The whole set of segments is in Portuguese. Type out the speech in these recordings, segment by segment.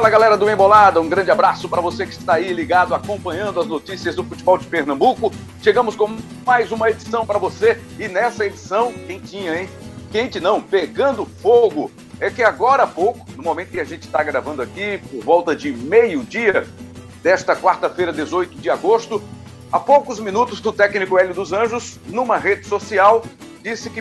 Fala galera do Embolada, um grande abraço para você que está aí ligado, acompanhando as notícias do futebol de Pernambuco. Chegamos com mais uma edição para você e nessa edição, quentinha, hein? Quente não, pegando fogo. É que agora há pouco, no momento que a gente está gravando aqui, por volta de meio-dia desta quarta-feira, 18 de agosto, há poucos minutos do técnico Hélio dos Anjos, numa rede social, disse que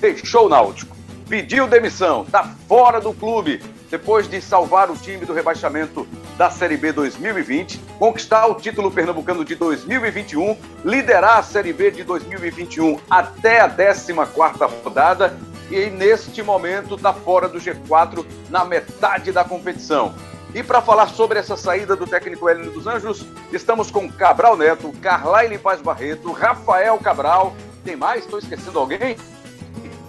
deixou o Náutico, pediu demissão, está fora do clube depois de salvar o time do rebaixamento da Série B 2020, conquistar o título pernambucano de 2021, liderar a Série B de 2021 até a 14ª rodada e neste momento está fora do G4 na metade da competição. E para falar sobre essa saída do técnico Hélio dos Anjos, estamos com Cabral Neto, Carlaile Paz Barreto, Rafael Cabral. Tem mais? Estou esquecendo alguém?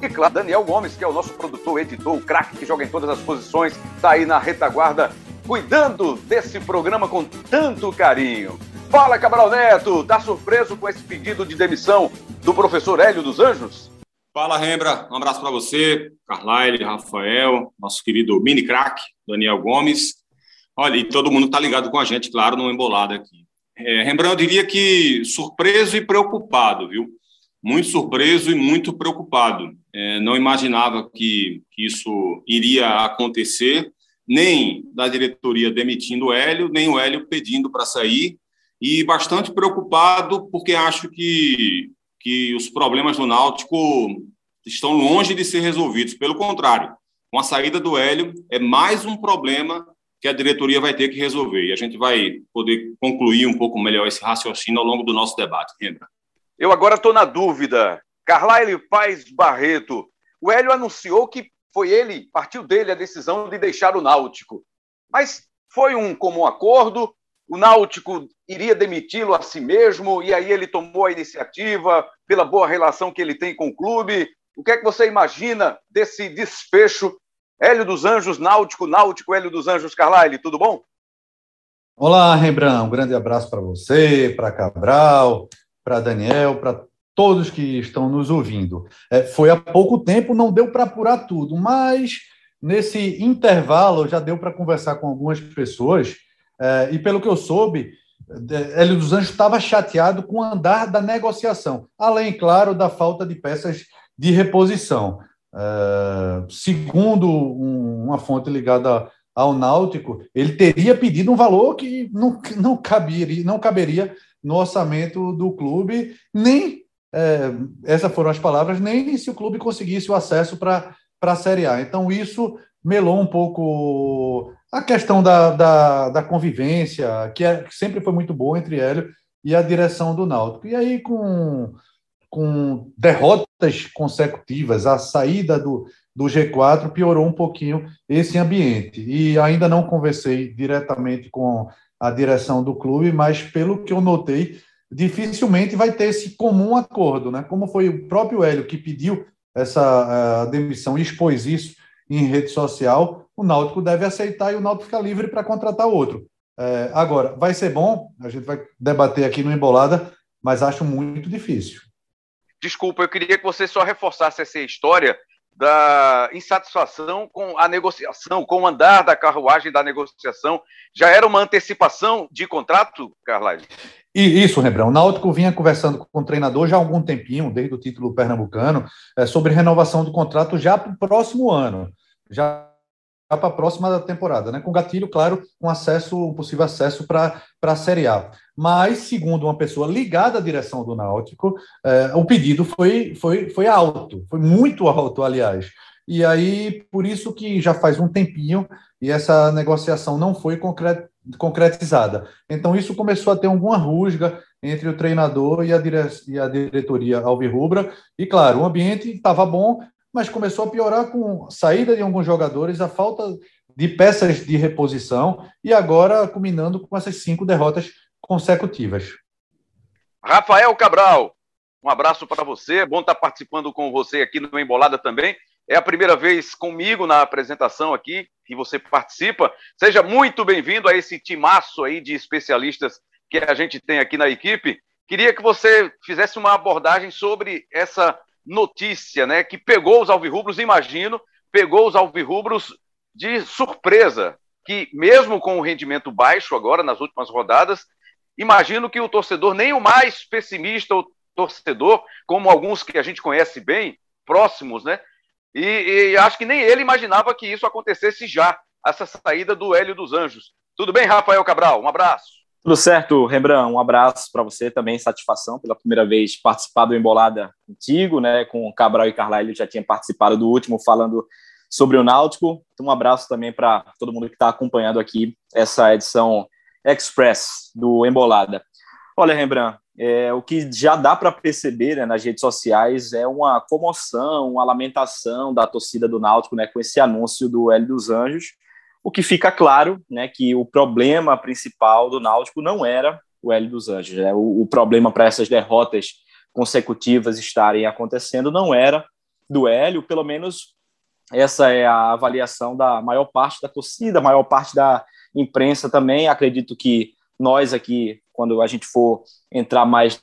E claro, Daniel Gomes, que é o nosso produtor, editor, o craque que joga em todas as posições, está aí na retaguarda, cuidando desse programa com tanto carinho. Fala, Cabral Neto, tá surpreso com esse pedido de demissão do professor Hélio dos Anjos? Fala, Rembra, um abraço para você, Carlyle, Rafael, nosso querido mini craque, Daniel Gomes. Olha, e todo mundo tá ligado com a gente, claro, no Embolada aqui. É, Rembrandt, eu diria que surpreso e preocupado, viu? Muito surpreso e muito preocupado. É, não imaginava que, que, isso iria acontecer, nem da diretoria demitindo o Hélio, nem o Hélio pedindo para sair, e bastante preocupado porque acho que, que os problemas do Náutico estão longe de ser resolvidos. Pelo contrário, com a saída do Hélio, é mais um problema que a diretoria vai ter que resolver. E a gente vai poder concluir um pouco melhor esse raciocínio ao longo do nosso debate. Lembra? Eu agora estou na dúvida. Carlyle Paz Barreto. O Hélio anunciou que foi ele, partiu dele a decisão de deixar o Náutico. Mas foi um comum acordo, o Náutico iria demiti-lo a si mesmo, e aí ele tomou a iniciativa pela boa relação que ele tem com o clube. O que é que você imagina desse desfecho? Hélio dos Anjos, Náutico, Náutico, Hélio dos Anjos, Carlyle, tudo bom? Olá, Rembrandt, um grande abraço para você, para Cabral, para Daniel, para todos que estão nos ouvindo. É, foi há pouco tempo, não deu para apurar tudo, mas nesse intervalo já deu para conversar com algumas pessoas, é, e pelo que eu soube, é, Hélio dos Anjos estava chateado com o andar da negociação, além, claro, da falta de peças de reposição. É, segundo um, uma fonte ligada ao Náutico, ele teria pedido um valor que não, não, caberia, não caberia no orçamento do clube, nem, é, essas foram as palavras, nem se o clube conseguisse o acesso para a Série A. Então, isso melou um pouco a questão da, da, da convivência, que, é, que sempre foi muito boa entre Hélio e a direção do Náutico. E aí, com, com derrotas consecutivas, a saída do, do G4 piorou um pouquinho esse ambiente. E ainda não conversei diretamente com a direção do clube, mas pelo que eu notei, dificilmente vai ter esse comum acordo, né? Como foi o próprio Hélio que pediu essa demissão e expôs isso em rede social, o Náutico deve aceitar e o Náutico fica livre para contratar outro. É, agora, vai ser bom, a gente vai debater aqui no Embolada, mas acho muito difícil. Desculpa, eu queria que você só reforçasse essa história da insatisfação com a negociação, com o andar da carruagem da negociação. Já era uma antecipação de contrato, Carlyle? E isso, Rebrão. O Náutico vinha conversando com o treinador já há algum tempinho, desde o título pernambucano, é, sobre renovação do contrato já para o próximo ano. Já para a próxima temporada, né? Com gatilho, claro, com acesso, possível acesso para a Série A. Mas, segundo uma pessoa ligada à direção do Náutico, é, o pedido foi, foi, foi alto, foi muito alto, aliás. E aí, por isso que já faz um tempinho e essa negociação não foi concretizada. Então, isso começou a ter alguma rusga entre o treinador e a, dire e a diretoria alvirrubra. E, claro, o ambiente estava bom, mas começou a piorar com a saída de alguns jogadores, a falta de peças de reposição e agora culminando com essas cinco derrotas consecutivas. Rafael Cabral, um abraço para você. Bom estar participando com você aqui no Embolada também. É a primeira vez comigo na apresentação aqui que você participa. Seja muito bem-vindo a esse timaço aí de especialistas que a gente tem aqui na equipe. Queria que você fizesse uma abordagem sobre essa notícia, né, que pegou os alvirrubros, imagino, pegou os alvirrubros de surpresa, que mesmo com o rendimento baixo agora nas últimas rodadas, imagino que o torcedor, nem o mais pessimista o torcedor, como alguns que a gente conhece bem, próximos, né? E, e, acho que nem ele imaginava que isso acontecesse já, essa saída do Hélio dos Anjos. Tudo bem, Rafael Cabral? Um abraço. Tudo certo, Rembrandt. Um abraço para você também, satisfação pela primeira vez participar do Embolada contigo, né? Com Cabral e Carlyle já tinha participado do último falando sobre o Náutico. Então, um abraço também para todo mundo que está acompanhando aqui essa edição Express do Embolada. Olha, Rembrandt, é, o que já dá para perceber né, nas redes sociais é uma comoção, uma lamentação da torcida do Náutico né, com esse anúncio do Hélio dos Anjos o que fica claro, né, que o problema principal do Náutico não era o Hélio dos Anjos. Né? O, o problema para essas derrotas consecutivas estarem acontecendo não era do Hélio, pelo menos essa é a avaliação da maior parte da torcida, maior parte da imprensa também. Acredito que nós aqui, quando a gente for entrar mais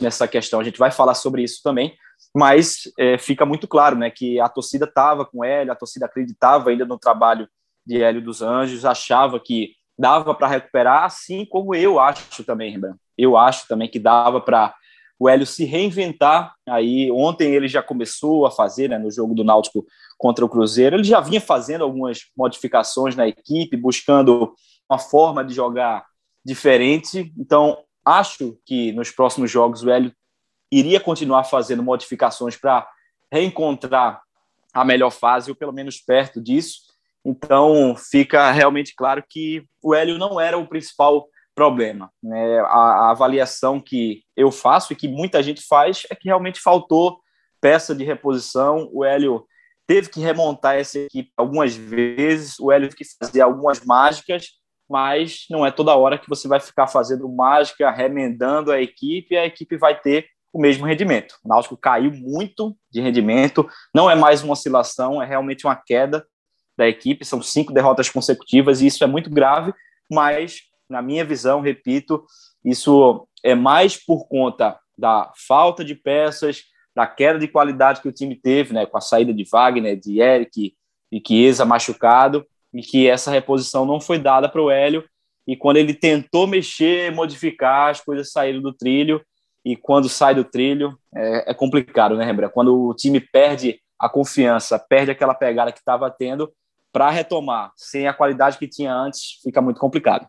nessa questão, a gente vai falar sobre isso também. Mas é, fica muito claro né, que a torcida estava com Hélio, a torcida acreditava ainda no trabalho de Hélio dos Anjos, achava que dava para recuperar, assim como eu acho também, Rembrandt. Eu acho também que dava para o Hélio se reinventar. Aí ontem ele já começou a fazer, né, no jogo do Náutico contra o Cruzeiro, ele já vinha fazendo algumas modificações na equipe, buscando uma forma de jogar diferente. Então, acho que nos próximos jogos o Hélio iria continuar fazendo modificações para reencontrar a melhor fase, ou pelo menos perto disso. Então, fica realmente claro que o Hélio não era o principal problema. Né? A, a, avaliação que eu faço e que muita gente faz é que realmente faltou peça de reposição. O Hélio teve que remontar essa equipe algumas vezes, o Hélio teve que fazer algumas mágicas, mas não é toda hora que você vai ficar fazendo mágica, remendando a equipe e a equipe vai ter o mesmo rendimento. O Náutico caiu muito de rendimento, não é mais uma oscilação, é realmente uma queda da equipe, são cinco derrotas consecutivas e isso é muito grave, mas, na minha visão, repito, isso é mais por conta da falta de peças, da queda de qualidade que o time teve, né, com a saída de Wagner, de Eric e Chiesa machucado, e que essa reposição não foi dada para o Hélio, e quando ele tentou mexer, modificar, as coisas saíram do trilho, e quando sai do trilho é, é complicado, né, Rembrandt? Quando o time perde a confiança, perde aquela pegada que estava tendo, para retomar sem a qualidade que tinha antes, fica muito complicado.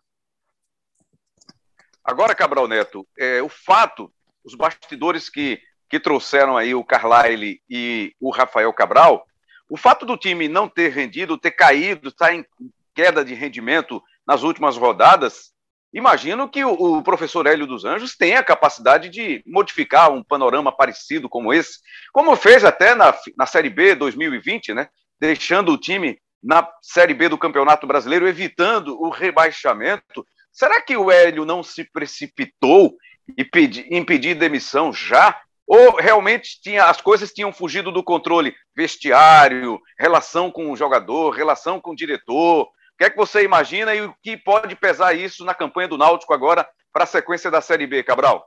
Agora, Cabral Neto, é, o fato, os bastidores que, que trouxeram aí o Carlyle e o Rafael Cabral, o fato do time não ter rendido, ter caído, estar tá em queda de rendimento nas últimas rodadas, imagino que o, o professor Hélio dos Anjos tenha a capacidade de modificar um panorama parecido como esse, como fez até na, na Série B 2020, né? Deixando o time na Série B do Campeonato Brasileiro, evitando o rebaixamento. Será que o Hélio não se precipitou e pedi, impedir demissão já? Ou realmente tinha, as coisas tinham fugido do controle vestiário, relação com o jogador, relação com o diretor? O que é que você imagina e o que pode pesar isso na campanha do Náutico agora para a sequência da Série B, Cabral?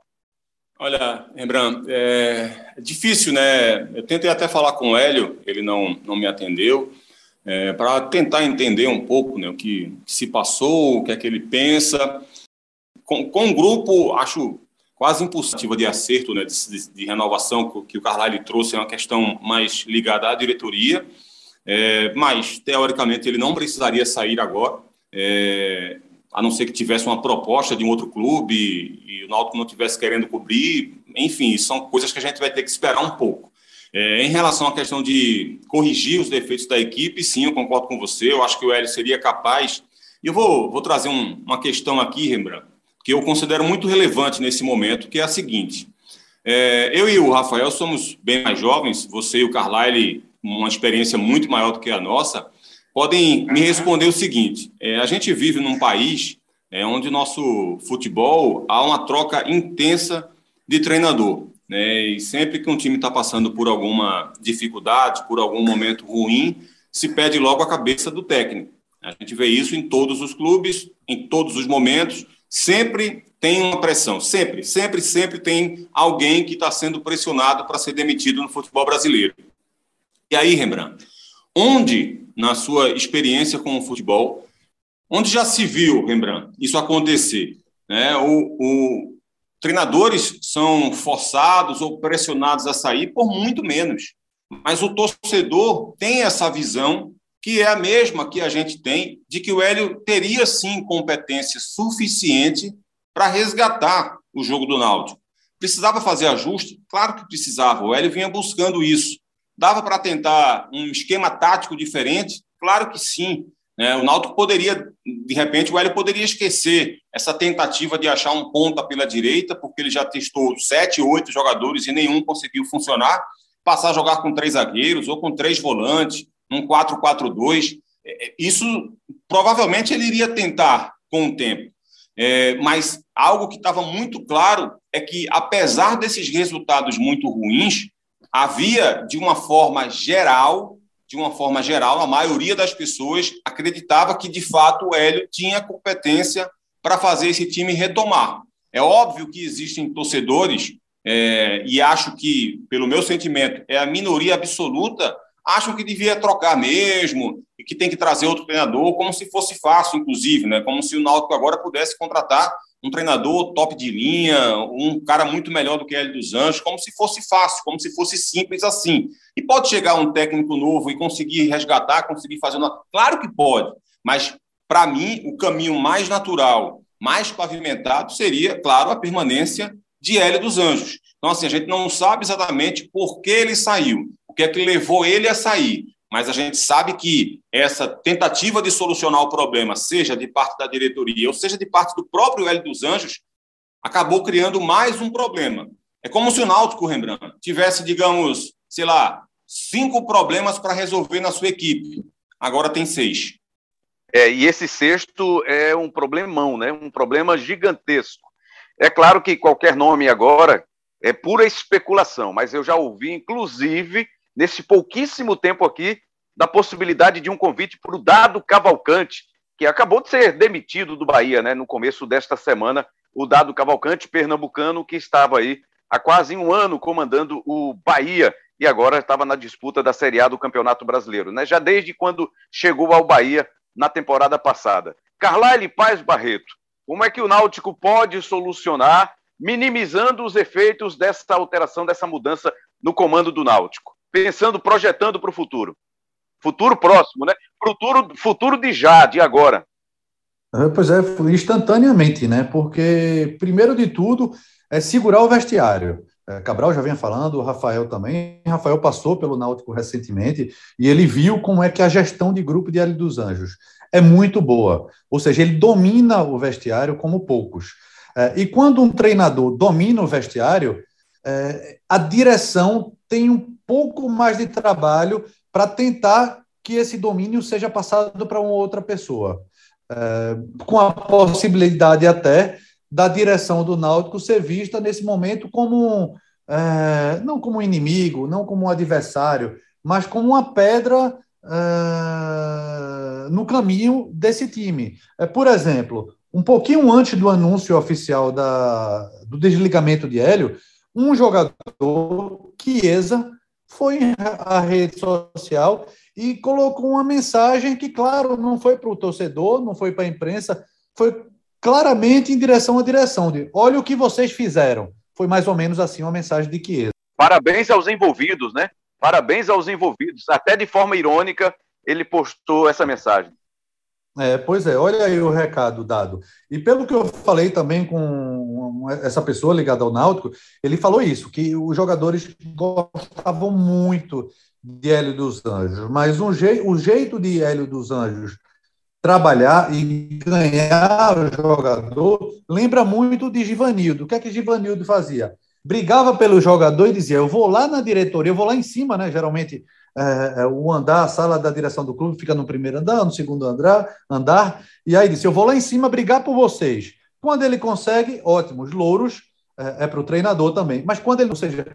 Olha, Rembrandt, é difícil, né? Eu tentei até falar com o Hélio, ele não, não me atendeu é, para tentar entender um pouco né, o que, que, se passou, o que é que ele pensa. Com, com um grupo, acho quase impossível de acerto, né, de, de, renovação que o Carlyle trouxe, é uma questão mais ligada à diretoria, é, mas, teoricamente, ele não precisaria sair agora, é, a não ser que tivesse uma proposta de um outro clube e, e o Náutico não estivesse querendo cobrir. Enfim, são coisas que a gente vai ter que esperar um pouco. É, em relação à questão de corrigir os defeitos da equipe, sim, eu concordo com você. Eu acho que o Hélio seria capaz. E eu vou, vou trazer um, uma questão aqui, Rembrandt, que eu considero muito relevante nesse momento, que é a seguinte. É, eu e o Rafael somos bem mais jovens, você e o Carlyle, uma experiência muito maior do que a nossa, podem me responder o seguinte: é, a gente vive num país é, onde nosso futebol há uma troca intensa de treinador. Né? E sempre que um time está passando por alguma dificuldade, por algum momento ruim, se pede logo a cabeça do técnico. A gente vê isso em todos os clubes, em todos os momentos. Sempre tem uma pressão, sempre, sempre, sempre tem alguém que está sendo pressionado para ser demitido no futebol brasileiro. E aí, Rembrandt, onde, na sua experiência com o futebol, onde já se viu, Rembrandt, isso acontecer? Né? O, o, treinadores são forçados ou pressionados a sair por muito menos. Mas o torcedor tem essa visão, que é a mesma que a gente tem, de que o Hélio teria sim competência suficiente para resgatar o jogo do Náutico. Precisava fazer ajuste? Claro que precisava. O Hélio vinha buscando isso. Dava para tentar um esquema tático diferente? Claro que sim. É, o Náutico poderia, de repente, o Hélio poderia esquecer essa tentativa de achar um ponta pela direita, porque ele já testou sete, oito jogadores e nenhum conseguiu funcionar, passar a jogar com três zagueiros ou com três volantes, um 4-4-2. É, é, isso provavelmente ele iria tentar com o tempo. É, mas algo que estava muito claro é que, apesar desses resultados muito ruins, havia, de uma forma geral, de uma forma geral, a maioria das pessoas acreditava que, de fato, o Hélio tinha competência para fazer esse time retomar. É óbvio que existem torcedores, é, e acho que, pelo meu sentimento, é a minoria absoluta, acham que devia trocar mesmo, e que tem que trazer outro treinador, como se fosse fácil, inclusive, né? como se o Náutico agora pudesse contratar um treinador top de linha, um cara muito melhor do que ele dos Anjos, como se fosse fácil, como se fosse simples assim. E pode chegar um técnico novo e conseguir resgatar, conseguir fazer uma. Claro que pode, mas para mim o caminho mais natural, mais pavimentado seria, claro, a permanência de Hélio dos Anjos. Então, assim, a gente não sabe exatamente por que ele saiu, o que é que levou ele a sair mas a gente sabe que essa tentativa de solucionar o problema, seja de parte da diretoria ou seja de parte do próprio Hélio dos Anjos, acabou criando mais um problema. É como se o Náutico, Rembrandt, tivesse, digamos, sei lá, cinco problemas para resolver na sua equipe. Agora tem seis. É, e esse sexto é um problemão, né? um problema gigantesco. É claro que qualquer nome agora é pura especulação, mas eu já ouvi, inclusive, nesse pouquíssimo tempo aqui, da possibilidade de um convite para o Dado Cavalcante, que acabou de ser demitido do Bahia, né, no começo desta semana, o Dado Cavalcante, pernambucano, que estava aí há quase um ano comandando o Bahia e agora estava na disputa da Série A do Campeonato Brasileiro, né, já desde quando chegou ao Bahia na temporada passada. Carlyle Paz Barreto, como é que o Náutico pode solucionar, minimizando os efeitos dessa alteração, dessa mudança no comando do Náutico? Pensando, projetando para o futuro. Futuro próximo, né? Futuro, futuro de já, de agora. É, pois é, instantaneamente, né? Porque, primeiro de tudo, é segurar o vestiário. É, Cabral já vinha falando, o Rafael também. Rafael passou pelo Náutico recentemente e ele viu como é que a gestão de grupo de Hélio dos Anjos é muito boa. Ou seja, ele domina o vestiário como poucos. É, e quando um treinador domina o vestiário, a direção tem um pouco mais de trabalho para tentar que esse domínio seja passado para uma outra pessoa, é, com a possibilidade até da direção do Náutico ser vista nesse momento como é, não como inimigo, não como um adversário, mas como uma pedra é, no caminho desse time. É, por exemplo, um pouquinho antes do anúncio oficial da, do desligamento de Hélio, um jogador, Chiesa, foi à rede social e colocou uma mensagem que, claro, não foi para o torcedor, não foi para a imprensa, foi claramente em direção à direção de olha o que vocês fizeram. Foi mais ou menos assim uma mensagem de Chiesa. Parabéns aos envolvidos, né? Parabéns aos envolvidos. Até de forma irônica, ele postou essa mensagem. É, pois é, olha aí o recado dado. E pelo que eu falei também com essa pessoa ligada ao Náutico, ele falou isso, que os jogadores gostavam muito de Hélio dos Anjos, mas um je o jeito de Hélio dos Anjos trabalhar e ganhar o jogador lembra muito de Givanildo. O que é que Givanildo fazia? Brigava pelo jogador e dizia: Eu vou lá na diretoria, eu vou lá em cima, né? Geralmente é, é, o andar, a sala da direção do clube fica no primeiro andar, no segundo andar, andar, e aí disse: Eu vou lá em cima brigar por vocês. Quando ele consegue, ótimo, os louros é, é para o treinador também. Mas quando ele, ou seja,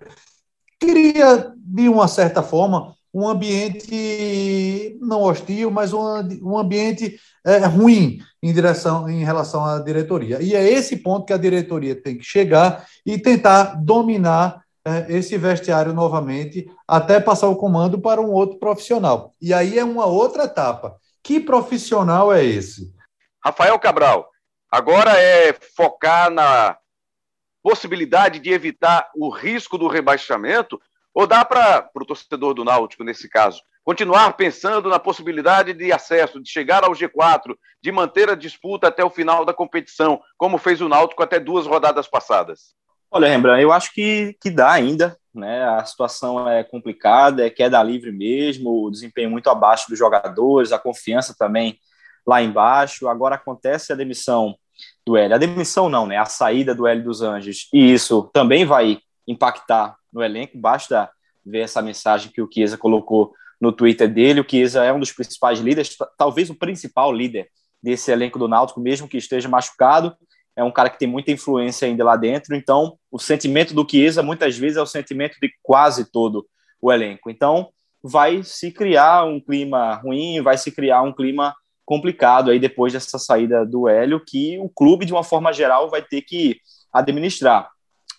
cria de uma certa forma um ambiente não hostil, mas um, um ambiente é, ruim em direção em relação à diretoria. E é esse ponto que a diretoria tem que chegar e tentar dominar esse vestiário novamente até passar o comando para um outro profissional. E aí é uma outra etapa. Que profissional é esse? Rafael Cabral, agora é focar na possibilidade de evitar o risco do rebaixamento ou dá para o torcedor do Náutico, nesse caso, continuar pensando na possibilidade de acesso, de chegar ao G4, de manter a disputa até o final da competição, como fez o Náutico até duas rodadas passadas? Olha, Rembrandt, eu acho que, que dá ainda, né? A situação é complicada, é queda livre mesmo, o desempenho muito abaixo dos jogadores, a confiança também lá embaixo. Agora acontece a demissão do Hélio. A demissão não, né? A saída do Hélio dos Anjos. E isso também vai impactar no elenco. Basta ver essa mensagem que o Chiesa colocou no Twitter dele. O Chiesa é um dos principais líderes, talvez o principal líder desse elenco do Náutico, mesmo que esteja machucado. É um cara que tem muita influência ainda lá dentro. Então, o sentimento do Chiesa muitas vezes é o sentimento de quase todo o elenco. Então, vai se criar um clima ruim, vai se criar um clima complicado aí depois dessa saída do Hélio, que o clube, de uma forma geral, vai ter que administrar.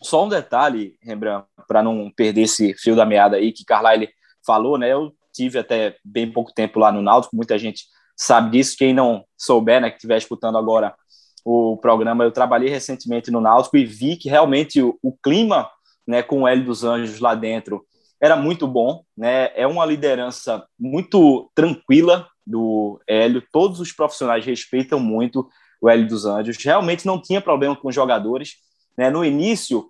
Só um detalhe, Rembrandt, para não perder esse fio da meada aí que Carlyle falou, né? Eu tive até bem pouco tempo lá no Náutico, muita gente sabe disso. Quem não souber, né, que estiver escutando agora o programa, eu trabalhei recentemente no Náutico e vi que realmente o, o clima, né, com o Hélio dos Anjos lá dentro era muito bom, né? É uma liderança muito tranquila do Hélio. Todos os profissionais respeitam muito o Hélio dos Anjos. Realmente não tinha problema com os jogadores. Né? No início,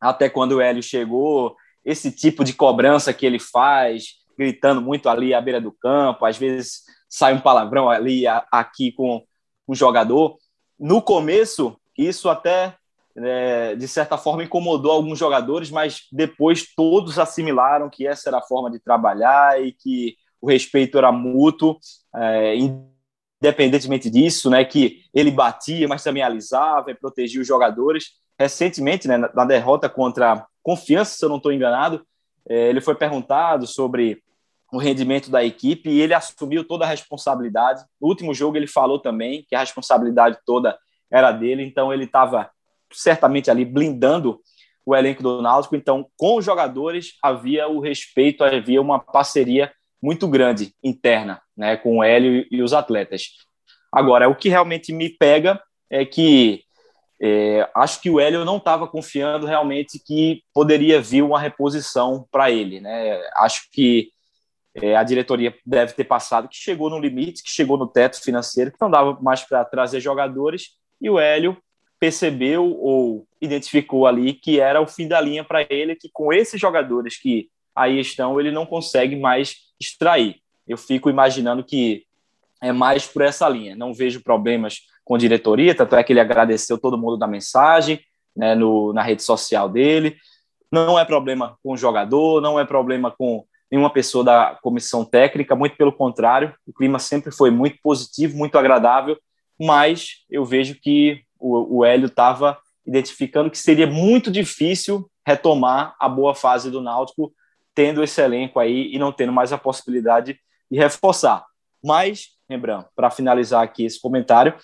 até quando o Hélio chegou, esse tipo de cobrança que ele faz, gritando muito ali à beira do campo, às vezes sai um palavrão ali aqui com o jogador. No começo, isso até é, de certa forma incomodou alguns jogadores, mas depois todos assimilaram que essa era a forma de trabalhar e que o respeito era mútuo, é, independentemente disso, né, que ele batia, mas também alisava e protegia os jogadores. Recentemente, né, na derrota contra Confiança, se eu não estou enganado, é, ele foi perguntado sobre o rendimento da equipe e ele assumiu toda a responsabilidade. No último jogo ele falou também que a responsabilidade toda era dele, então ele estava certamente ali blindando o elenco do Náutico. Então, com os jogadores havia o respeito, havia uma parceria muito grande interna, né, com o Hélio e os atletas. Agora, o que realmente me pega é que é, acho que o Hélio não estava confiando realmente que poderia vir uma reposição para ele. Né? Acho que é, a diretoria deve ter passado que chegou no limite, que chegou no teto financeiro, que não dava mais para trazer jogadores, e o Hélio percebeu ou identificou ali que era o fim da linha para ele, que com esses jogadores que aí estão, ele não consegue mais extrair. Eu fico imaginando que é mais por essa linha. Não vejo problemas com a diretoria, tanto é que ele agradeceu todo mundo da mensagem né, no, na rede social dele. Não é problema com o jogador, não é problema com nenhuma pessoa da comissão técnica, muito pelo contrário, o clima sempre foi muito positivo, muito agradável, mas eu vejo que o, o Hélio estava identificando que seria muito difícil retomar a boa fase do Náutico, tendo esse elenco aí e não tendo mais a possibilidade de reforçar. Mas, lembrando, para finalizar aqui esse comentário,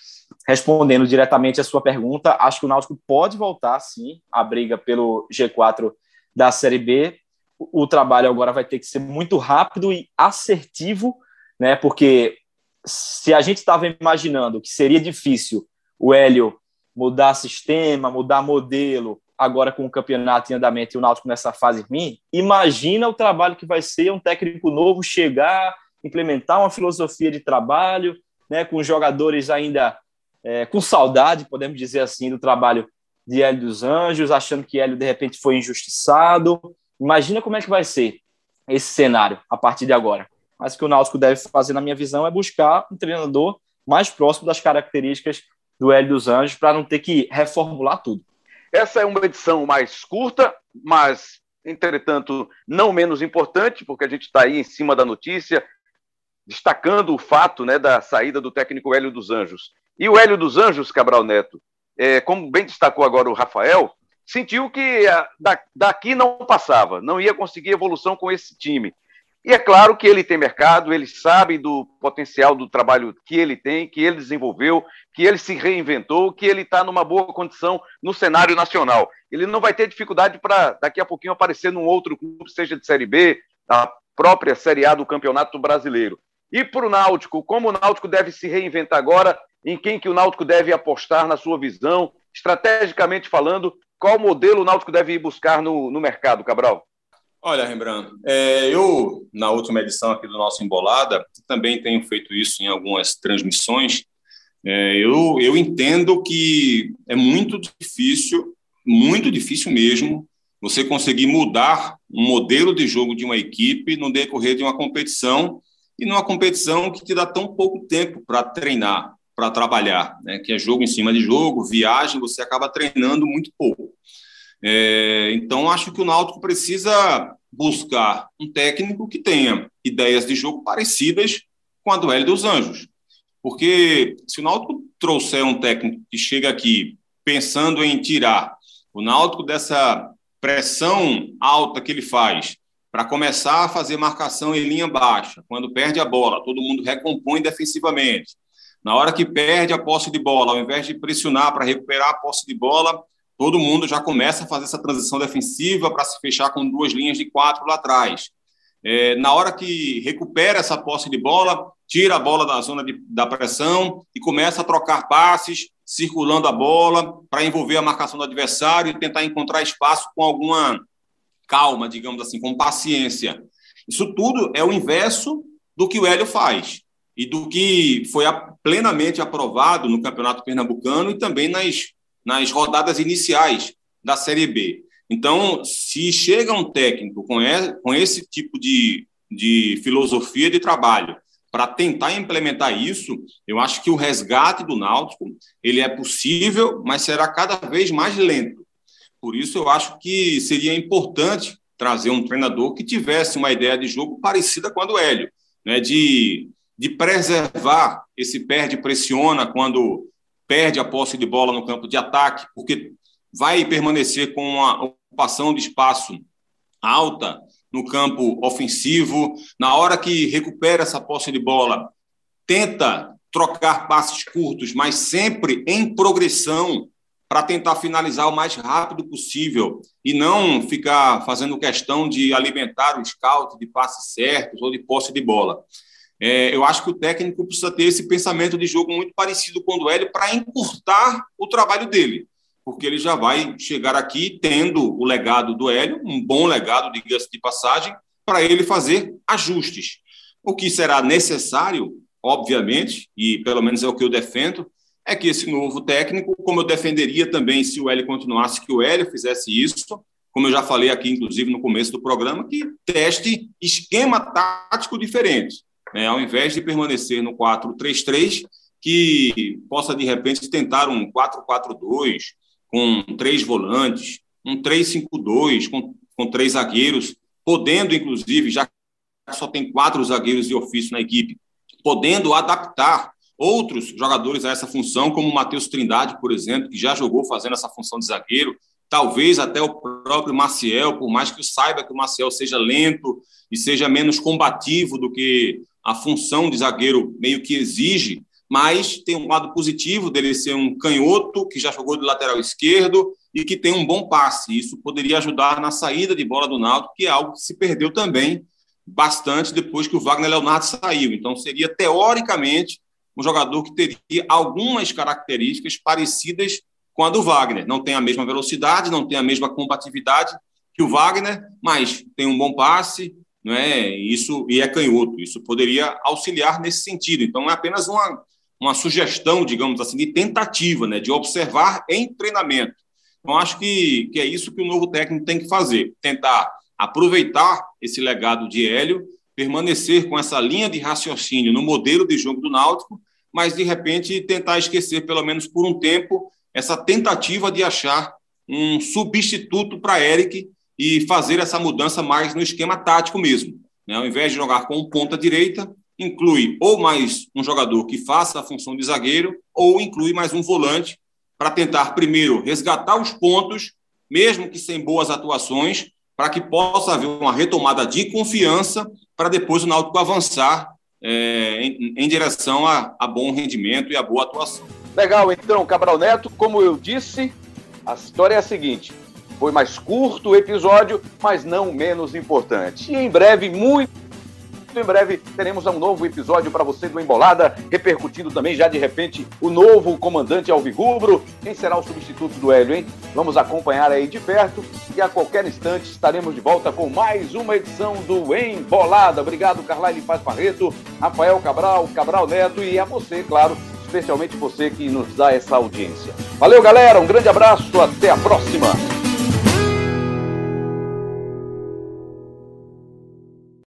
respondendo diretamente a sua pergunta, acho que o Náutico pode voltar, sim, à briga pelo G4 da Série B. O trabalho agora vai ter que ser muito rápido e assertivo, né? Porque se a gente estava imaginando que seria difícil o Hélio mudar sistema, mudar modelo, agora com o campeonato em andamento e o Náutico nessa fase ruim, imagina o trabalho que vai ser um técnico novo chegar, implementar uma filosofia de trabalho, né, com jogadores ainda é, com saudade, podemos dizer assim, do trabalho de Hélio dos Anjos, achando que Hélio de repente foi injustiçado. Imagina como é que vai ser esse cenário a partir de agora. Mas o que o Náutico deve fazer, na minha visão, é buscar um treinador mais próximo das características do Hélio dos Anjos para não ter que reformular tudo. Essa é uma edição mais curta, mas, entretanto, não menos importante, porque a gente está aí em cima da notícia, destacando o fato né, da saída do técnico Hélio dos Anjos. E o Hélio dos Anjos, Cabral Neto, é, como bem destacou agora o Rafael, sentiu que ah, daqui não passava, não ia conseguir evolução com esse time. E é claro que ele tem mercado, ele sabe do potencial do trabalho que ele tem, que ele desenvolveu, que ele se reinventou, que ele está numa boa condição no cenário nacional. Ele não vai ter dificuldade para daqui a pouquinho aparecer num outro clube, seja de Série B, da própria Série A do Campeonato Brasileiro. E para o Náutico, como o Náutico deve se reinventar agora, em quem que o Náutico deve apostar na sua visão, estrategicamente falando, qual modelo o Náutico deve ir buscar no, no mercado, Cabral? Olha, Rembrandt, é, eu, na última edição aqui do nosso Embolada, também tenho feito isso em algumas transmissões. É, eu, eu entendo que é muito difícil, muito difícil mesmo, você conseguir mudar um modelo de jogo de uma equipe no decorrer de uma competição e numa competição que te dá tão pouco tempo para treinar, para trabalhar, né? que é jogo em cima de jogo, viagem, você acaba treinando muito pouco. É, então, acho que o Náutico precisa buscar um técnico que tenha ideias de jogo parecidas com a do Hélio dos Anjos. Porque se o Náutico trouxer um técnico que chega aqui pensando em tirar o Náutico dessa pressão alta que ele faz para começar a fazer marcação em linha baixa, quando perde a bola, todo mundo recompõe defensivamente. Na hora que perde a posse de bola, ao invés de pressionar para recuperar a posse de bola, todo mundo já começa a fazer essa transição defensiva para se fechar com duas linhas de quatro lá atrás. É, na hora que recupera essa posse de bola, tira a bola da zona de, da pressão e começa a trocar passes, circulando a bola para envolver a marcação do adversário e tentar encontrar espaço com alguma calma, digamos assim, com paciência. Isso tudo é o inverso do que o Hélio faz e do que foi plenamente aprovado no Campeonato Pernambucano e também nas nas rodadas iniciais da Série B. Então, se chega um técnico com, com esse tipo de, de filosofia de trabalho para tentar implementar isso, eu acho que o resgate do Náutico ele é possível, mas será cada vez mais lento. Por isso, eu acho que seria importante trazer um treinador que tivesse uma ideia de jogo parecida com a do Hélio, né? de, de preservar esse perde-pressiona quando perde a posse de bola no campo de ataque, porque vai permanecer com uma ocupação de espaço alta no campo ofensivo. Na hora que recupera essa posse de bola, tenta trocar passes curtos, mas sempre em progressão para tentar finalizar o mais rápido possível e não ficar fazendo questão de alimentar o scout de passes certos ou de posse de bola. É, eu acho que o técnico precisa ter esse pensamento de jogo muito parecido com o do Hélio para encurtar o trabalho dele, porque ele já vai chegar aqui tendo o legado do Hélio, um bom legado, diga-se de passagem, para ele fazer ajustes. O que será necessário, obviamente, e pelo menos é o que eu defendo, é que esse novo técnico, como eu defenderia também se o Hélio continuasse, que o Hélio fizesse isso, como eu já falei aqui, inclusive, no começo do programa, que teste esquema tático diferente né, ao invés de permanecer no 4-3-3, que possa, de repente, tentar um 4-4-2, com três volantes, um 3-5-2, com, com três zagueiros, podendo, inclusive, já só tem quatro zagueiros de ofício na equipe, podendo adaptar outros jogadores a essa função, como o Matheus Trindade, por exemplo, que já jogou fazendo essa função de zagueiro, talvez até o próprio Maciel, por mais que eu saiba que o Maciel seja lento e seja menos combativo do que a função de zagueiro meio que exige, mas tem um lado positivo dele ser um canhoto que já jogou de lateral esquerdo e que tem um bom passe. Isso poderia ajudar na saída de bola do Náutico, que é algo que se perdeu também bastante depois que o Wagner Leonardo saiu. Então seria teoricamente um jogador que teria algumas características parecidas com a do Wagner. Não tem a mesma velocidade, não tem a mesma combatividade que o Wagner, mas tem um bom passe, não é? Isso e é canhoto. Isso poderia auxiliar nesse sentido. Então é apenas uma, uma sugestão, digamos assim, de tentativa, né, de observar em treinamento. Então acho que, que é isso que o novo técnico tem que fazer, tentar aproveitar esse legado de Hélio, permanecer com essa linha de raciocínio no modelo de jogo do Náutico, mas de repente tentar esquecer pelo menos por um tempo essa tentativa de achar um substituto para Eric e fazer essa mudança mais no esquema tático mesmo. Né? Ao invés de jogar com ponta direita, inclui ou mais um jogador que faça a função de zagueiro, ou inclui mais um volante para tentar, primeiro, resgatar os pontos mesmo que sem boas atuações, para que possa haver uma retomada de confiança para depois o Náutico avançar é, em, em, direção a, a, bom rendimento e a boa atuação. Legal, então, Cabral Neto, como eu disse, a história é a seguinte: foi mais curto o episódio, mas não menos importante. E em breve, muito em breve teremos um novo episódio para você do Embolada, repercutindo também já de repente o novo comandante Alvigubro. Quem será o substituto do Hélio, hein? Vamos acompanhar aí de perto e a qualquer instante estaremos de volta com mais uma edição do Embolada. Obrigado, Carlyle Paz Barreto, Rafael Cabral, Cabral Neto e a você, claro, especialmente você que nos dá essa audiência. Valeu, galera, um grande abraço, até a próxima.